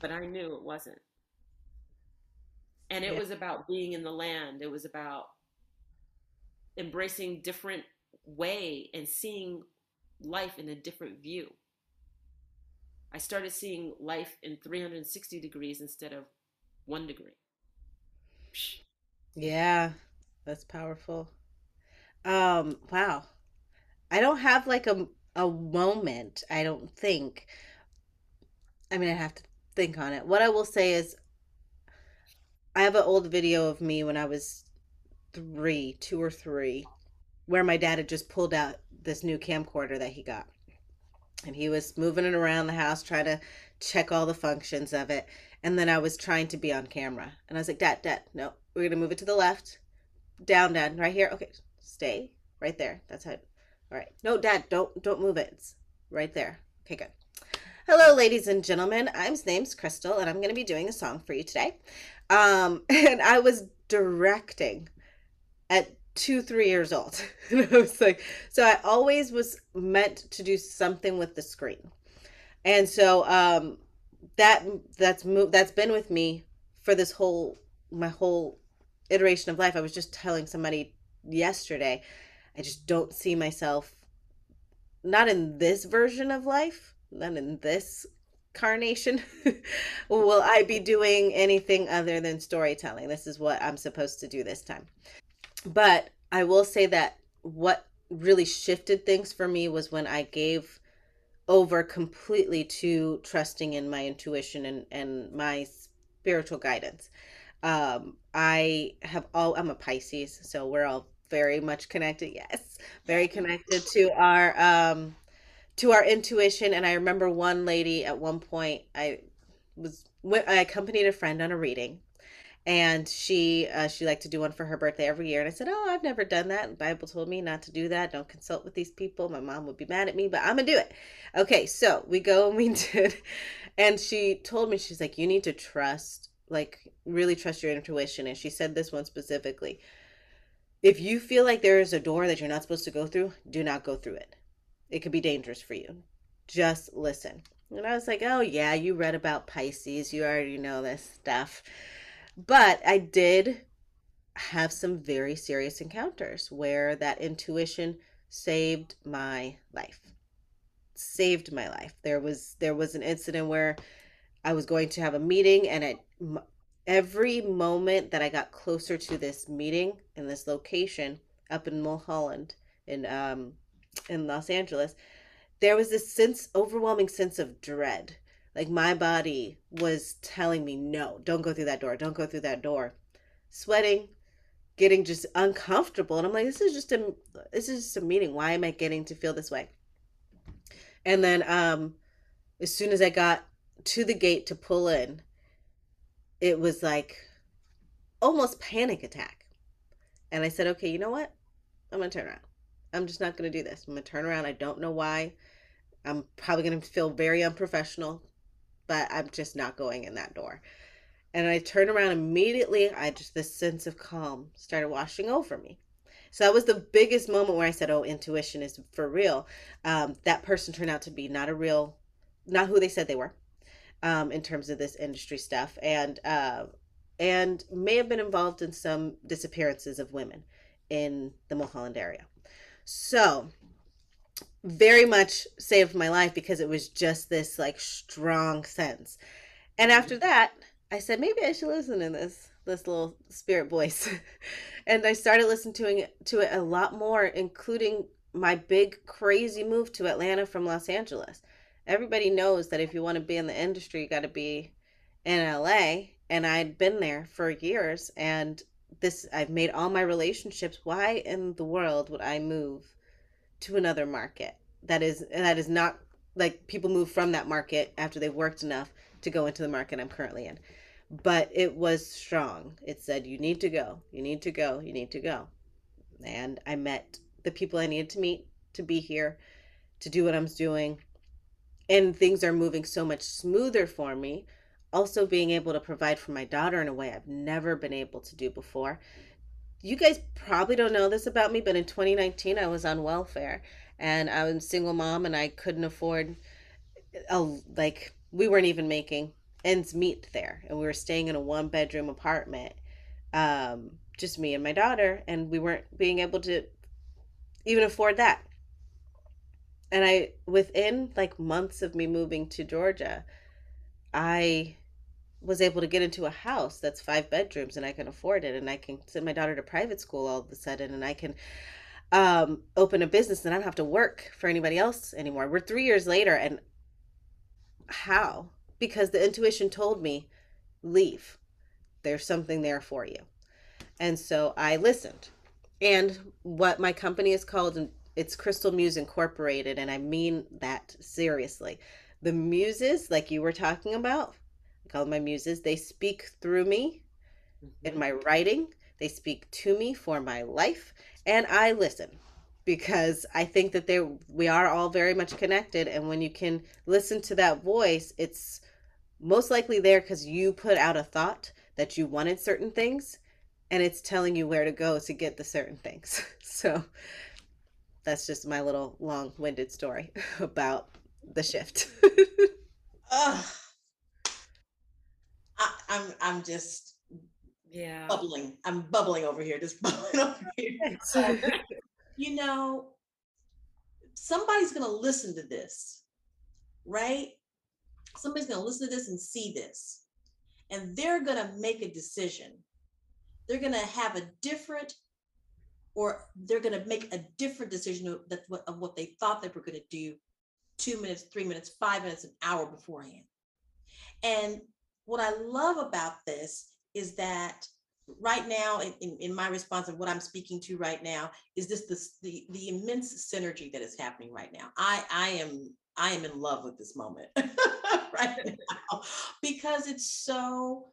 But I knew it wasn't. And it yeah. was about being in the land. It was about embracing different way and seeing life in a different view. I started seeing life in 360 degrees instead of one degree. Yeah, that's powerful. Um, wow. I don't have like a a moment, I don't think. I mean, I have to think on it. What I will say is I have an old video of me when I was three, two or three, where my dad had just pulled out this new camcorder that he got. And he was moving it around the house, trying to check all the functions of it. And then I was trying to be on camera. And I was like, Dad, Dad, no, we're going to move it to the left. Down, Dad, right here. Okay, stay right there. That's how. All right. No, Dad, don't don't move it. It's right there. Okay, good. Hello, ladies and gentlemen. I'm name's Krystal, and I'm going to be doing a song for you today. Um, [LAUGHS] and I was directing at two, three years old. [LAUGHS] and I was like, so I always was meant to do something with the screen. And so um, that that's that's been with me for this whole my whole iteration of life. I was just telling somebody yesterday, I just don't see myself not in this version of life, not in this carnation [LAUGHS] will I be doing anything other than storytelling. This is what I'm supposed to do this time. But I will say that what really shifted things for me was when I gave over completely to trusting in my intuition and, and my spiritual guidance. Um, I have all, I'm a Pisces, so we're all very much connected. Yes, very connected to our, um, to our intuition. And I remember one lady at one point, I was, I accompanied a friend on a reading and she uh, she liked to do one for her birthday every year and i said oh i've never done that bible told me not to do that don't consult with these people my mom would be mad at me but i'm gonna do it okay so we go and we [LAUGHS] did and she told me she's like you need to trust like really trust your intuition and she said this one specifically if you feel like there is a door that you're not supposed to go through do not go through it. It could be dangerous for you. Just listen. And i was like oh yeah you read about pisces. You already know this stuff. But I did have some very serious encounters where that intuition saved my life. Saved my life. There was there was an incident where I was going to have a meeting and at every moment that I got closer to this meeting in this location up in Mulholland in um in Los Angeles, there was this sense overwhelming sense of dread like my body was telling me, no, don't go through that door. Don't go through that door. Sweating, getting just uncomfortable. And I'm like, this is just a this is just a meeting. Why am I getting to feel this way? And then um as soon as I got to the gate to pull in, it was like almost panic attack. And I said, okay, you know what? I'm gonna turn around. I'm just not gonna do this. I'm gonna turn around. I don't know why. I'm probably gonna feel very unprofessional but I'm just not going in that door. And I turned around immediately. I just, this sense of calm started washing over me. So that was the biggest moment where I said, oh, intuition is for real. Um, that person turned out to be not a real, not who they said they were um, in terms of this industry stuff. And, uh, and may have been involved in some disappearances of women in the Mulholland area. So very much saved my life because it was just this like strong sense. And after that, I said maybe I should listen to this this little spirit voice. [LAUGHS] and I started listening to it to it a lot more including my big crazy move to Atlanta from Los Angeles. Everybody knows that if you want to be in the industry, you got to be in LA and I'd been there for years and this I've made all my relationships. Why in the world would I move to another market that is that is not like people move from that market after they've worked enough to go into the market I'm currently in. But it was strong. It said you need to go. You need to go. You need to go. And I met the people I needed to meet to be here to do what I'm doing. And things are moving so much smoother for me. Also being able to provide for my daughter in a way I've never been able to do before you guys probably don't know this about me, but in 2019 I was on welfare and I was a single mom and I couldn't afford a like we weren't even making ends meet there and we were staying in a one bedroom apartment um just me and my daughter and we weren't being able to even afford that and i within like months of me moving to georgia i was able to get into a house that's five bedrooms and I can afford it and I can send my daughter to private school all of a sudden and I can um, open a business and I don't have to work for anybody else anymore. We're three years later and how? Because the intuition told me, leave. There's something there for you. And so I listened. And what my company is called, it's Crystal Muse Incorporated, and I mean that seriously. The muses, like you were talking about, I call them my muses, they speak through me mm-hmm. in my writing, they speak to me for my life, and I listen because I think that they we are all very much connected and when you can listen to that voice it's most likely there cuz you put out a thought that you wanted certain things and it's telling you where to go to get the certain things. [LAUGHS] So that's just my little long-winded story [LAUGHS] about the shift. [LAUGHS] I, I'm I'm just yeah bubbling. I'm bubbling over here, just [LAUGHS] bubbling over here. you know, somebody's gonna listen to this, right? Somebody's gonna listen to this and see this, and they're gonna make a decision they're going to have a different or they're going to make a different decision of, that, of what they thought they were going to do two minutes, three minutes, five minutes, an hour beforehand. And what I love about this is that right now, in, in my response of what I'm speaking to right now, is this the, the, the immense synergy that is happening right now. I, I am I am in love with this moment [LAUGHS] right now because it's so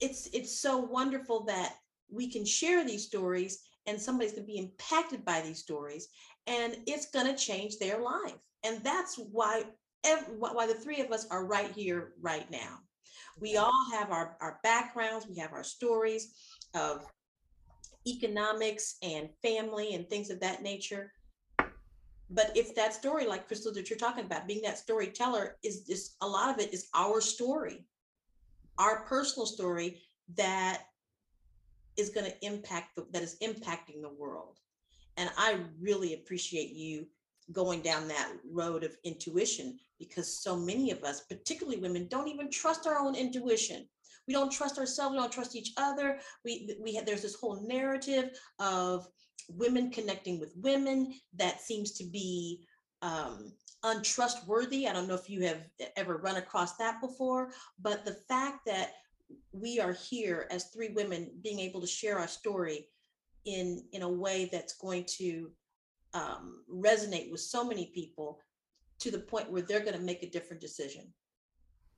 it's it's so wonderful that we can share these stories and somebody's going to be impacted by these stories and it's going to change their life. And that's why every, why the three of us are right here right now. We all have our, our backgrounds we have our stories of economics and family and things of that nature. But it's that story like crystal that you're talking about being that storyteller is just a lot of it is our story our personal story that is going to impact the, that is impacting the world. And i really appreciate you going down that road of intuition because so many of us particularly women don't even trust our own intuition. We don't trust ourselves we don't trust each other. We we have there's this whole narrative of women connecting with women that seems to be um, untrustworthy. I don't know if you have ever run across that before, but the fact that we are here as three women being able to share our story in in a way that's going to um, resonate with so many people to the point where they're going to make a different decision.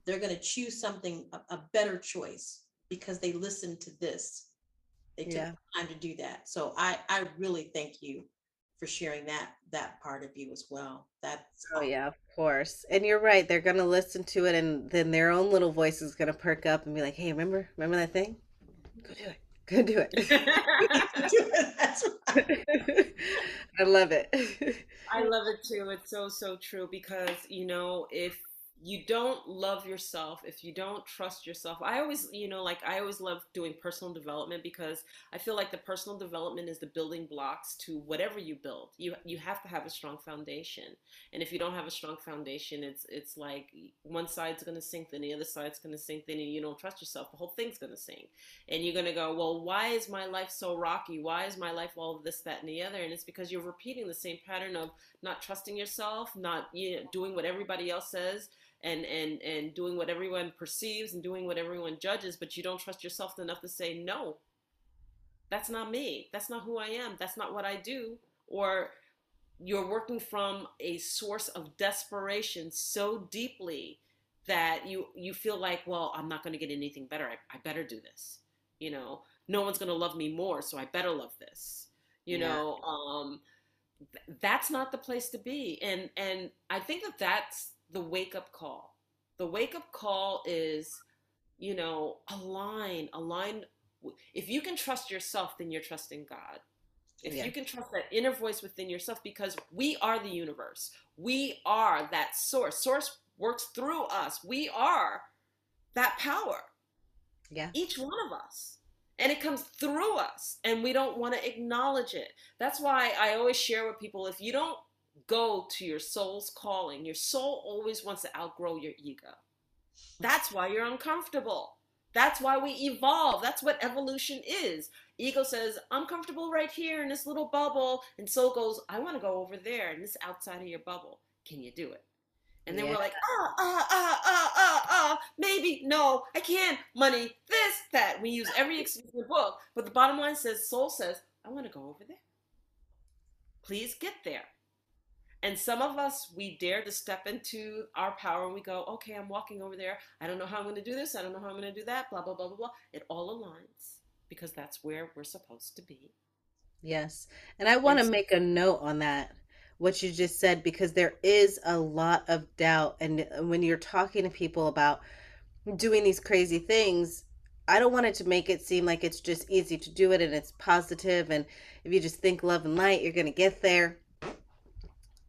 They're going to choose something a, a better choice because they listened to this. They took yeah. time to do that. So I I really thank you for sharing that that part of you as well. That's oh yeah, of course. And you're right. They're gonna listen to it, and then their own little voice is gonna perk up and be like, "Hey, remember remember that thing? Go do it. Go do it." [LAUGHS] That's right. [LAUGHS] I love it. I love it too. It's so so true because you know if you don't love yourself if you don't trust yourself. I always you know like i always love doing personal development because i feel like the personal development is the building blocks to whatever you build. You you have to have a strong foundation. And if you don't have a strong foundation it's it's like one side's going to sink then the other side's going to sink then you don't trust yourself. The whole thing's going to sink. And you're going to go well why is my life so rocky? Why is my life all of this that and the other? And it's because you're repeating the same pattern of not trusting yourself not you know, doing what everybody else says and and and doing what everyone perceives and doing what everyone judges but you don't trust yourself enough to say no that's not me. That's not who i am. That's not what i do. Or you're working from a source of desperation so deeply that you you feel like well i'm not going to get anything better. I, I, better do this. You know no one's going to love me more so i better love this. You yeah. know um th- that's not the place to be. And and i think that that's the wake up call. The wake up call is, you know, align, align. If you can trust yourself, then you're trusting God. If yeah. you can trust that inner voice within yourself, because we are the universe, we are that source. Source works through us. We are that power. Yeah. Each one of us. And it comes through us, and we don't want to acknowledge it. That's why I always share with people if you don't go to your soul's calling. Your soul always wants to outgrow your ego. That's why you're uncomfortable. That's why we evolve. That's what evolution is. Ego says, I'm comfortable right here in this little bubble. And soul goes, I want to go over there in this outside of your bubble. Can you do it? And then yeah. we're like, ah, ah, ah, ah, ah, ah, maybe, no, I can't, money, this, that. We use every excuse in the book. But the bottom line says, soul says, I want to go over there. Please get there. And some of us, we dare to step into our power and we go, okay, I'm walking over there. I don't know how I'm going to do this. I don't know how I'm going to do that. Blah, blah, blah, blah, blah. It all aligns because that's where we're supposed to be. Yes. And I want to make a note on that, what you just said, because there is a lot of doubt. And when you're talking to people about doing these crazy things, I don't want it to make it seem like it's just easy to do it and it's positive and if you just think love and light, you're going to get there.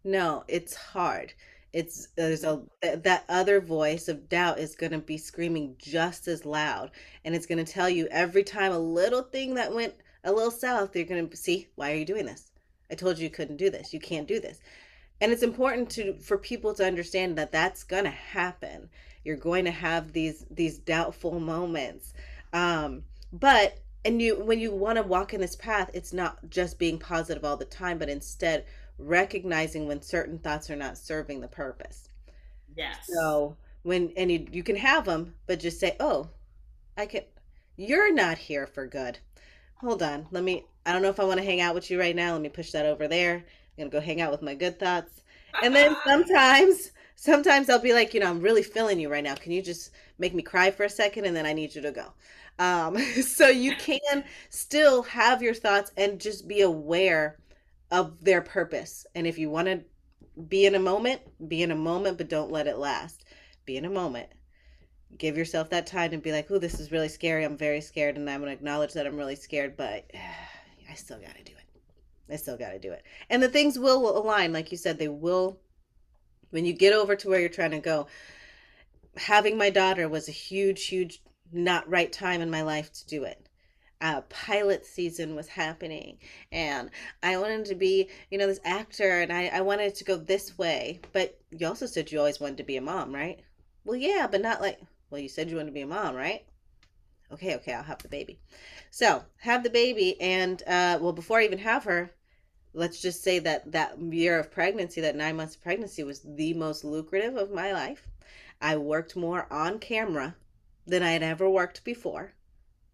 No, it's hard. It's there's a that other voice of doubt is going to be screaming just as loud and it's going to tell you every time a little thing that went a little south, you're going to see why are you doing this? I told you you couldn't do this. You can't do this. And it's important to for people to understand that that's going to happen. You're going to have these these doubtful moments. Um but and you when you want to walk in this path, it's not just being positive all the time, but instead recognizing when certain thoughts are not serving the purpose. Yes. So when and you, you can have them, but just say, "Oh, I can. You're not here for good. Hold on. Let me. I don't know if I want to hang out with you right now. Let me push that over there. I'm gonna go hang out with my good thoughts. And then [LAUGHS] sometimes, sometimes I'll be like, you know, I'm really feeling you right now. Can you just make me cry for a second, and then I need you to go. Um, [LAUGHS] so you can still have your thoughts and just be aware of their purpose. And if you want to be in a moment, be in a moment, but don't let it last. Be in a moment. Give yourself that time to be like, oh, this is really scary. I'm very scared. And I'm going to acknowledge that I'm really scared, but [SIGHS] I still got to do it. I still got to do it. And the things will align. Like you said, they will. When you get over to where you're trying to go, having my daughter was a huge, huge, not right time in my life to do it uh, pilot season was happening. And i wanted to be you know this actor and I, I wanted to go this way. But you also said you always wanted to be a mom right? Well yeah but not like well you said you wanted to be a mom right? Okay okay i'll have the baby. So have the baby and uh, well before i even have her let's just say that that year of pregnancy that nine months of pregnancy was the most lucrative of my life. I worked more on camera than i had ever worked before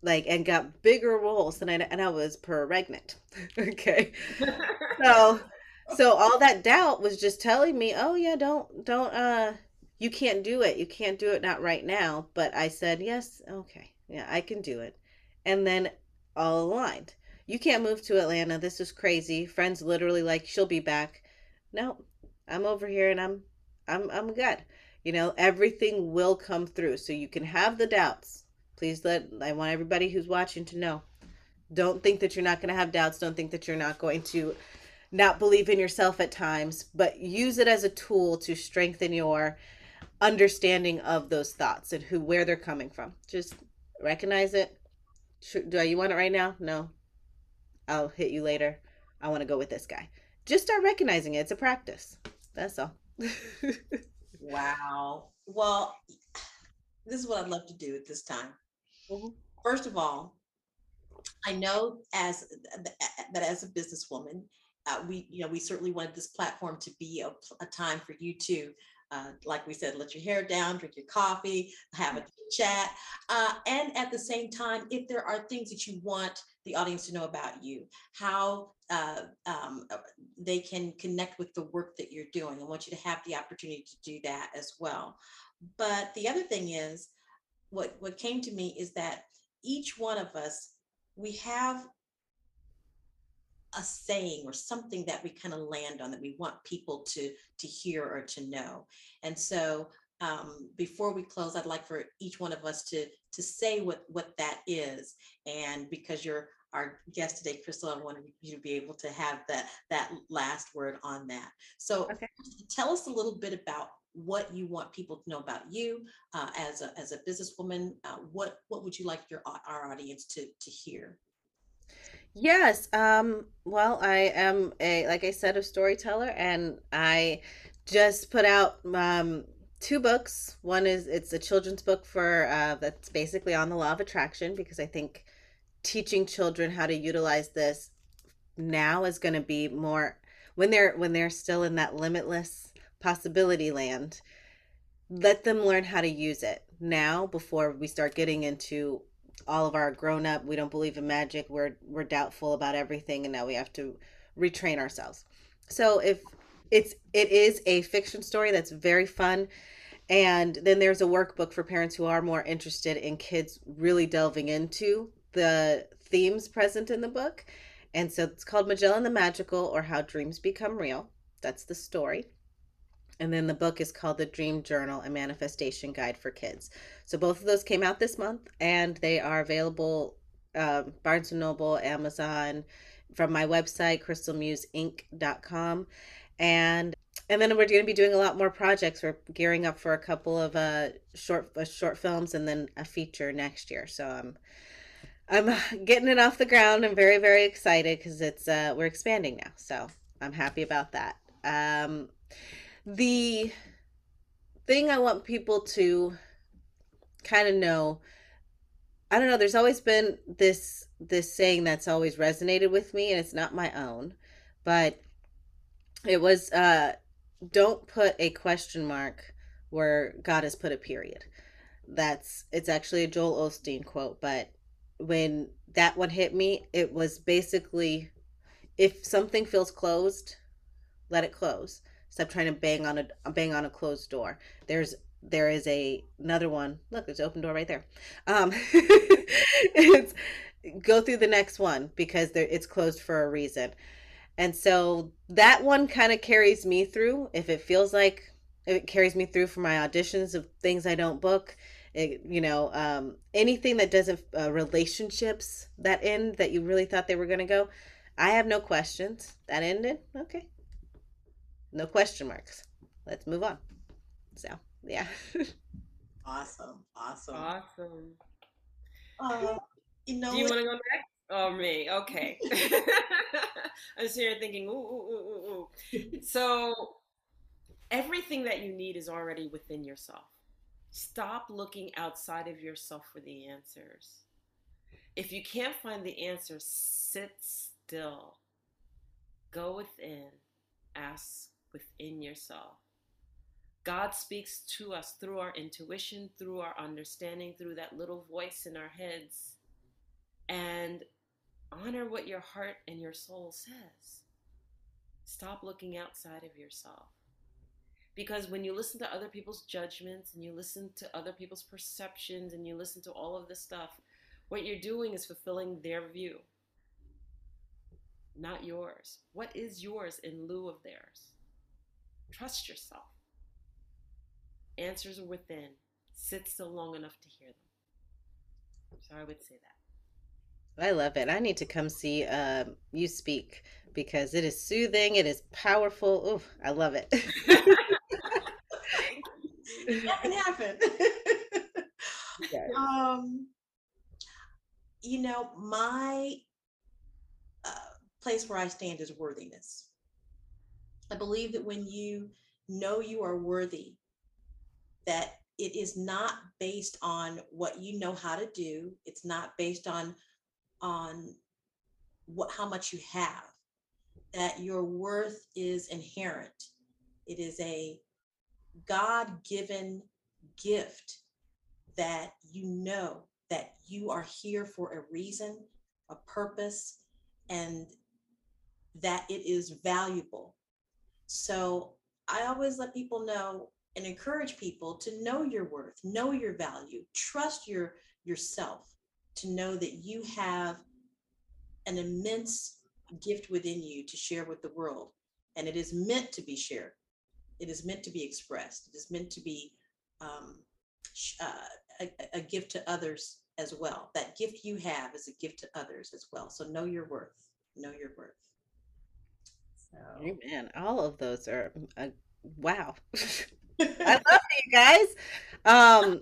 like and got bigger roles than I and I was pregnant. [LAUGHS] okay. [LAUGHS] so so all that doubt was just telling me, "Oh yeah, don't don't uh you can't do it. You can't do it not right now." But I said, "Yes, okay. Yeah, I can do it." And then all aligned. You can't move to Atlanta. This is crazy. Friends literally like, "She'll be back." No. I'm over here and I'm I'm I'm good. You know, everything will come through. So you can have the doubts Please let I want everybody who's watching to know. Don't think that you're not going to have doubts. Don't think that you're not going to not believe in yourself at times, but use it as a tool to strengthen your understanding of those thoughts and who where they're coming from. Just recognize it. Do you want it right now? No. I'll hit you later. I want to go with this guy. Just start recognizing it. It's a practice. That's all. [LAUGHS] wow. Well, this is what I'd love to do at this time. Mm-hmm. First of all, I know as that as a businesswoman, uh, we you know we certainly wanted this platform to be a, a time for you to, uh, like we said, let your hair down, drink your coffee, have a chat, uh, and at the same time, if there are things that you want the audience to know about you, how uh, um, uh, they can connect with the work that you're doing. I want you to have the opportunity to do that as well. But the other thing is, what what came to me is that each one of us we have a saying or something that we kind of land on that we want people to to hear or to know. And so um, before we close i'd like for each one of us to to say what what that is. And because you're our guest today crystal i wanted you to be able to have that that last word on that so okay. tell us a little bit about what you want people to know about you uh, as a as a businesswoman. Uh, what what would you like your our audience to to hear? Yes. Um, well, I am a like I said a storyteller, and I just put out um, two books. One is it's a children's book for uh, that's basically on the law of attraction because I think teaching children how to utilize this now is going to be more when they're when they're still in that limitless possibility land. Let them learn how to use it now before we start getting into all of our grown up. We don't believe in magic. We're we're doubtful about everything, and now we have to retrain ourselves. So if it's it is a fiction story that's very fun and then there's a workbook for parents who are more interested in kids really delving into the themes present in the book. And so it's called magellan the magical or how dreams become real. That's the story. And then the book is called the dream journal a manifestation guide for kids. So both of those came out this month and they are available um, barnes and noble amazon from my website crystalmuseinc.com and and then we're going to be doing a lot more projects. We're gearing up for a couple of uh short uh, short films and then a feature next year. So i'm i'm getting it off the ground i'm very very excited because it's uh we're expanding now so i'm happy about that um the thing i want people to kind of know i don't know there's always been this this saying that's always resonated with me and it's not my own but it was uh don't put a question mark where God has put a period. That's it's actually a Joel Osteen quote, but when that one hit me, it was basically if something feels closed, let it close. Stop trying to bang on a bang on a closed door. There's there is a another one. Look, there's an open door right there. Um, [LAUGHS] it's go through the next one because there it's closed for a reason. And so that one kind of carries me through. If it feels like it carries me through for my auditions of things I don't book, it, you know, um, anything that doesn't uh, relationships that end that you really thought they were going to go. I have no questions. That ended. Okay. No question marks. Let's move on. So, yeah. [LAUGHS] awesome. Awesome. Awesome. Uh, you know, Do you want to go next? Oh, me. Okay. [LAUGHS] [LAUGHS] I'm sitting here thinking, ooh, ooh, ooh, ooh. So, everything that you need is already within yourself. Stop looking outside of yourself for the answers. If you can't find the answers, sit still. Go within. Ask within yourself. God speaks to us through our intuition, through our understanding, through that little voice in our heads. And honor what your heart and your soul says. Stop looking outside of yourself. Because when you listen to other people's judgments and you listen to other people's perceptions and you listen to all of this stuff, what you're doing is fulfilling their view, not yours. What is yours in lieu of theirs? Trust yourself. Answers are within. Sit still long enough to hear them. So I would say that. I love it. I need to come see um, you speak because it is soothing. It is powerful. Oh, I love it. [LAUGHS] [LAUGHS] that can [LAUGHS] happen. Yes. [LAUGHS] Um, you know, my uh, place where I stand is worthiness. I believe that when you know you are worthy, that it is not based on what you know how to do. It's not based on on what how much you have that your worth is inherent it is a god-given gift that you know that you are here for a reason a purpose and that it is valuable so i always let people know and encourage people to know your worth know your value trust your yourself to know that you have an immense gift within you to share with the world. And it is meant to be shared, it is meant to be expressed, it is meant to be um, uh, a, a gift to others as well. That gift you have is a gift to others as well. So know your worth. Know your worth. So. Amen. All of those are uh, wow. [LAUGHS] I [LAUGHS] love you guys. Um,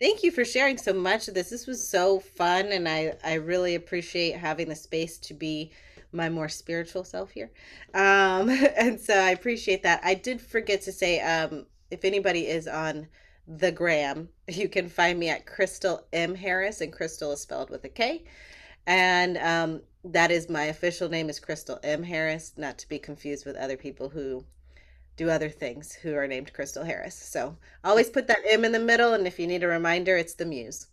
Thank you for sharing so much of this. This was so fun, and I I really appreciate having the space to be my more spiritual self here. Um, [LAUGHS] and so I appreciate that. I did forget to say, um, if anybody is on the gram, [LAUGHS] you can find me at Krystal M Harris, and Krystal is spelled with a K. And um, that is my official name is Krystal M Harris, not to be confused with other people who do other things who are named Crystal Harris. So always put that M in the middle, and if you need a reminder, it's the Muse.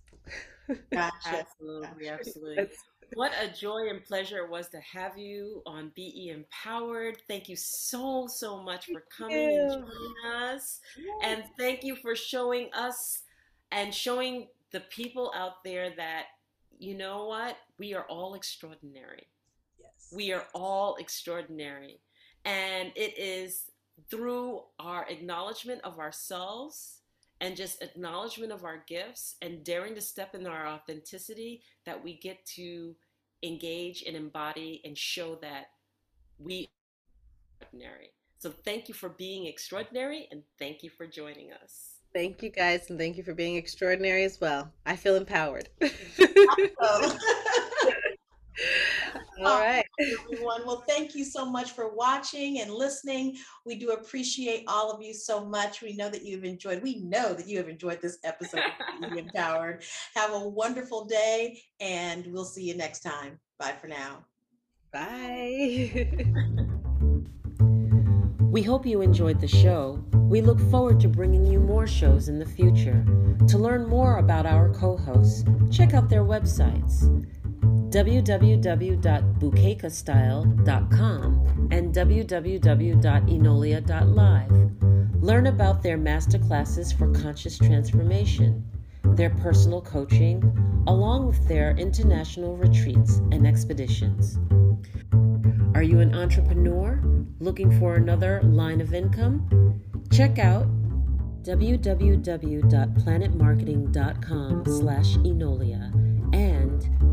[LAUGHS] Gotcha. Absolutely, absolutely. What a joy and pleasure it was to have you on Be Empowered. Thank you so, so much for coming and joining us. And thank you for showing us and showing the people out there that, you know what? We are all extraordinary. Yes. We are all extraordinary. And it is through our acknowledgement of ourselves and just acknowledgement of our gifts and daring to step in our authenticity that we get to engage and embody and show that we are extraordinary. So thank you for being extraordinary and thank you for joining us. Thank you guys, and thank you for being extraordinary as well. I feel empowered. [LAUGHS] [LAUGHS] All um, right. [LAUGHS] everyone. Well, thank you so much for watching and listening. We do appreciate all of you so much. We know that you've enjoyed, we know that you have enjoyed this episode of [LAUGHS] Be Empowered. Have a wonderful day, and we'll see you next time. Bye for now. Bye. [LAUGHS] We hope you enjoyed the show. We look forward to bringing you more shows in the future. To learn more about our co hosts, check out their websites www.bukakastyle.com and www.enolia.live. Learn about their masterclasses for conscious transformation, their personal coaching, along with their international retreats and expeditions. Are you an entrepreneur looking for another line of income? Check out www.planetmarketing.com slash enolia and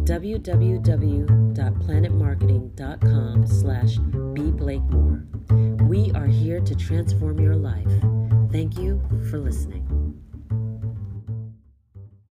www.planetmarketing.com slash bblakemore. We are here to transform your life. Thank you for listening.